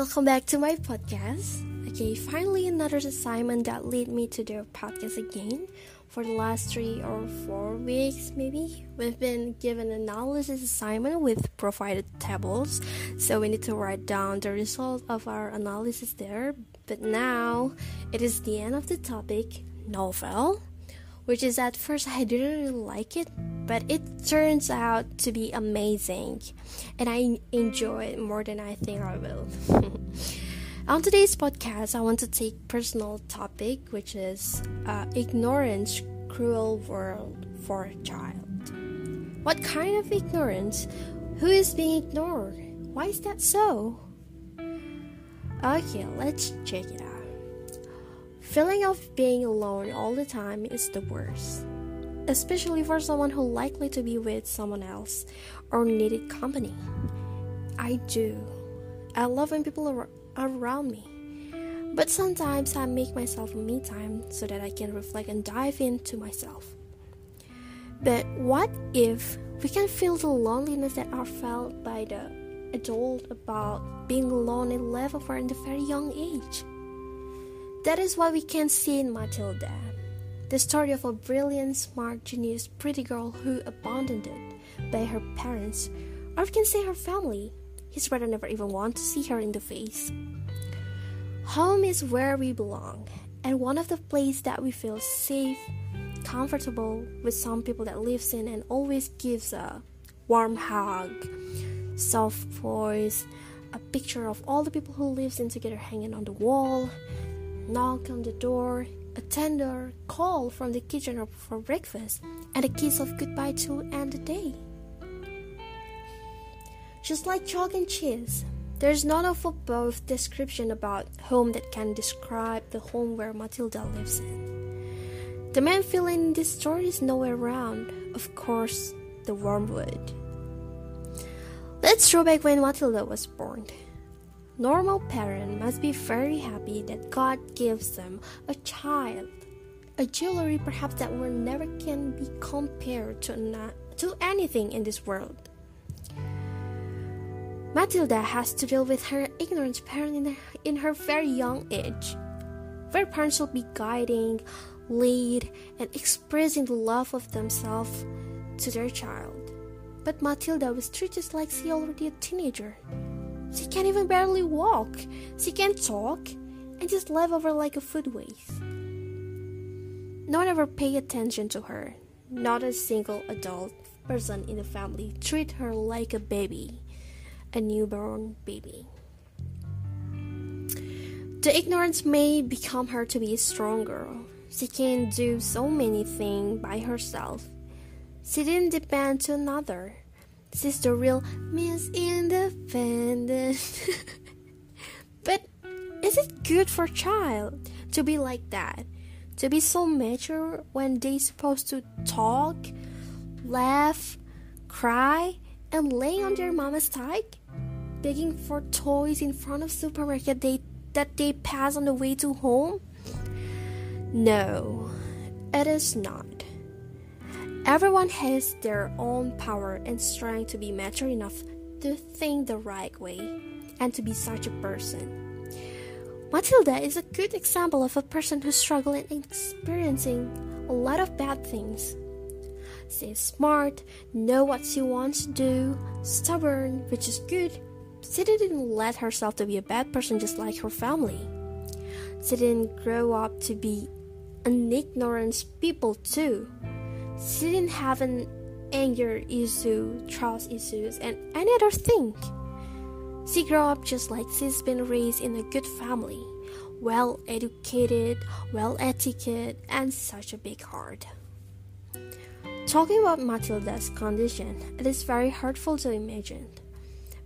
Welcome back to my podcast. Okay, finally another assignment that led me to do podcast again. For the last three or four weeks, maybe, we've been given an analysis assignment with provided tables, so we need to write down the result of our analysis there. But now it is the end of the topic novel, which is at first I didn't really like it, but it turns out to be amazing and I enjoy it more than I think I will. On today's podcast, I want to take personal topic, which is uh, ignorance, cruel world for a child. What kind of ignorance? Who is being ignored? Why is that so? Okay, let's check it out. Feeling of being alone all the time is the worst especially for someone who likely to be with someone else or needed company. I do. I love when people are around me. But sometimes I make myself me time so that I can reflect and dive into myself. But what if we can feel the loneliness that are felt by the adult about being left over in the very young age? That is what we can see in Matilda. The story of a brilliant, smart, genius, pretty girl who abandoned it by her parents, or we can say her family. His brother never even wanted to see her in the face. Home is where we belong, and one of the places that we feel safe, comfortable with some people that lives in and always gives a warm hug, soft voice, a picture of all the people who lives in together hanging on the wall, knock on the door, a tender call from the kitchen for breakfast, and a kiss of goodbye to end the day. Just like chalk and cheese, there's not a both description about home that can describe the home where Matilda lives in. The man feeling in this story is nowhere around, of course, the wormwood. Let's throw back when Matilda was born normal parent must be very happy that God gives them a child, a jewelry perhaps that will never can be compared to, to anything in this world. Matilda has to deal with her ignorant parent in her, in her very young age, where parents should be guiding, lead, and expressing the love of themselves to their child. But Matilda was treated like she already a teenager. She can't even barely walk. She can't talk and just live over like a food waste. No one ever paid attention to her. Not a single adult person in the family treat her like a baby, a newborn baby. The ignorance may become her to be a strong girl. She can do so many things by herself. She didn't depend to another. This is the real Miss Independent. but is it good for child to be like that? To be so mature when they supposed to talk, laugh, cry, and lay on their mama's side, begging for toys in front of supermarket they that they pass on the way to home? No, it is not. Everyone has their own power and strength to be mature enough to think the right way and to be such a person. Matilda is a good example of a person who's struggling and experiencing a lot of bad things. She's smart, know what she wants to do, stubborn, which is good. She didn't let herself to be a bad person just like her family. She didn't grow up to be an ignorant people too she didn't have an anger issue, trust issues, and any other thing. She grew up just like she's been raised in a good family, well educated, well etiquette, and such a big heart. Talking about Matilda's condition, it is very hurtful to imagine.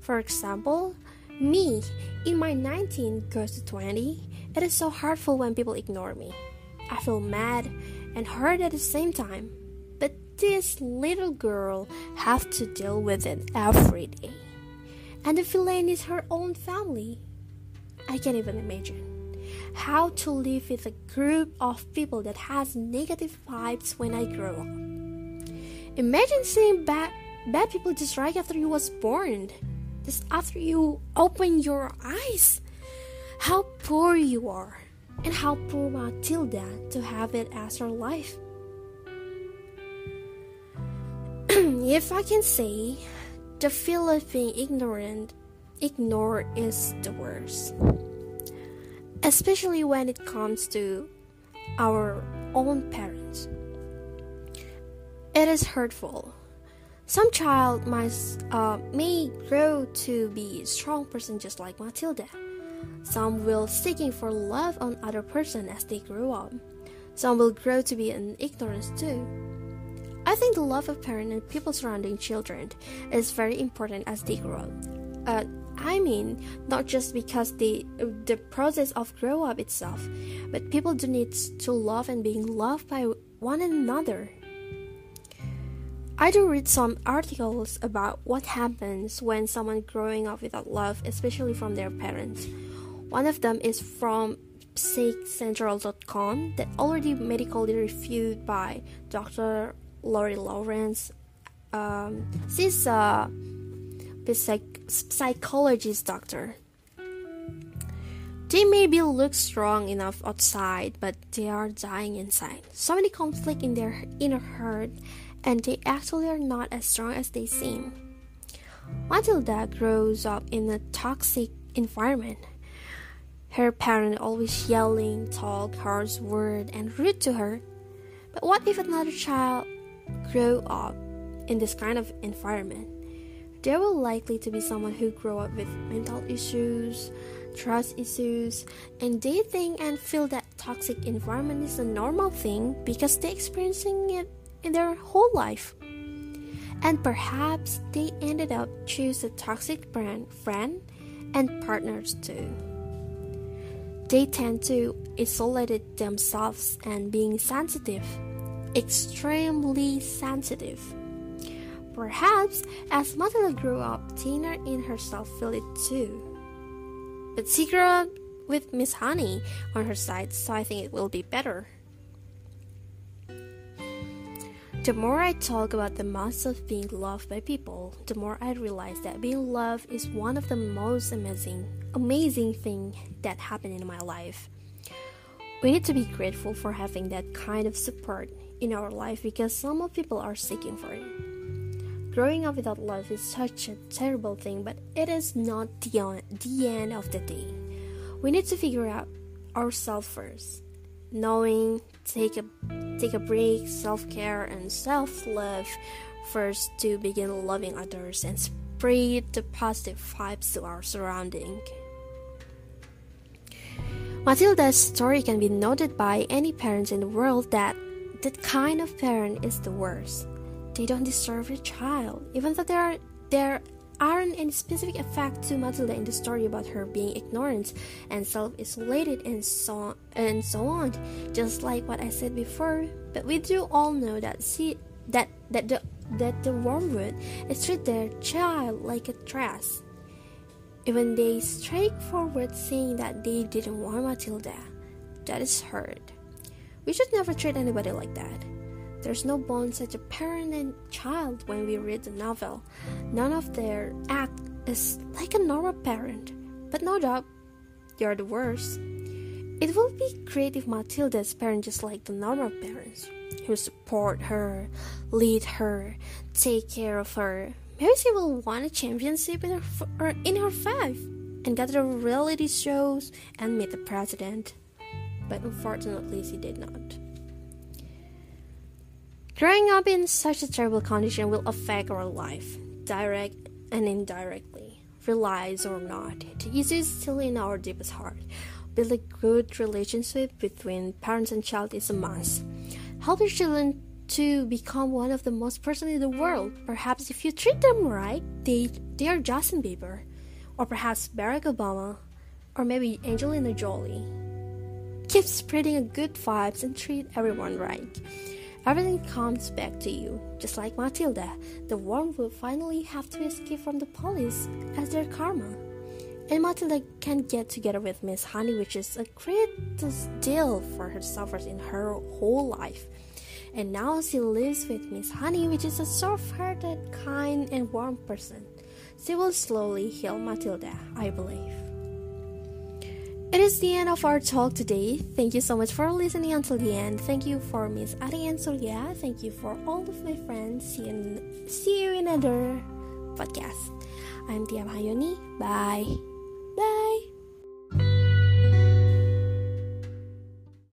For example, me, in my 19 goes to 20, it is so hurtful when people ignore me. I feel mad and hurt at the same time this little girl have to deal with it every day. And the villain is her own family. I can't even imagine how to live with a group of people that has negative vibes when I grow up. Imagine seeing bad bad people just right after you was born. Just after you open your eyes. how poor you are, and how poor Matilda to have it as her life. If I can say, the feel of being ignorant, ignored is the worst. Especially when it comes to our own parents. It is hurtful. Some child might, uh, may grow to be a strong person just like Matilda. Some will seeking for love on other person as they grow up. Some will grow to be an ignorance too. I think the love of parents and people surrounding children is very important as they grow up. Uh, I mean, not just because the the process of grow up itself, but people do need to love and being loved by one another. I do read some articles about what happens when someone growing up without love, especially from their parents. One of them is from PsychCentral.com that already medically reviewed by Dr. Lori Lawrence. Um, she's a psych- psychologist doctor. They maybe look strong enough outside, but they are dying inside. So many conflict in their inner heart, and they actually are not as strong as they seem. Matilda grows up in a toxic environment. Her parents always yelling, talk harsh word, and rude to her. But what if another child grow up in this kind of environment? There will likely to be someone who grow up with mental issues, trust issues, and they think and feel that toxic environment is a normal thing because they're experiencing it in their whole life. And perhaps they ended up choose a toxic brand, friend and partners too. They tend to isolate themselves and being sensitive, extremely sensitive. Perhaps as Matilda grew up, Tina in herself felt it too. But she grew up with Miss Honey on her side, so I think it will be better. The more I talk about the must of being loved by people, the more I realize that being loved is one of the most amazing, amazing thing that happened in my life. We need to be grateful for having that kind of support in our life because some people are seeking for it. Growing up without love is such a terrible thing, but it is not the, the end of the day. We need to figure out ourselves first knowing take a take a break self-care and self-love first to begin loving others and spread the positive vibes to our surrounding matilda's story can be noted by any parents in the world that that kind of parent is the worst they don't deserve a child even though there are they're aren't any specific effect to Matilda in the story about her being ignorant and self-isolated and so and so on, just like what I said before. But we do all know that she that that the that the wormwood is treat their child like a trash. Even they straightforward saying that they didn't want Matilda, that is hurt. We should never treat anybody like that. There's no bond such a parent and child when we read the novel. None of their act is like a normal parent, but no doubt you're the worst. It will be great if Matilda's parents just like the normal parents, who support her, lead her, take care of her. Maybe she will win a championship in her, in her five and get the reality shows and meet the president. But unfortunately, she did not. Growing up in such a terrible condition will affect our life, direct and indirectly, realize or not. Issue is still in our deepest heart. Build a good relationship between parents and child is a must. Help your children to become one of the most person in the world. Perhaps if you treat them right, they they are Justin Bieber, or perhaps Barack Obama, or maybe Angelina Jolie. Keep spreading a good vibes and treat everyone right. Everything comes back to you, just like Matilda. The worm will finally have to escape from the police as their karma. And Matilda can get together with Miss Honey, which is a great deal for her suffers in her whole life. And now she lives with Miss Honey, which is a soft-hearted, kind, and warm person. She will slowly heal Matilda, I believe. It is the end of our talk today. Thank you so much for listening until the end. Thank you for Miss Ariane Surya. Thank you for all of my friends. See you in, see you in another podcast. I'm Tia Mahayoni. Bye. Bye.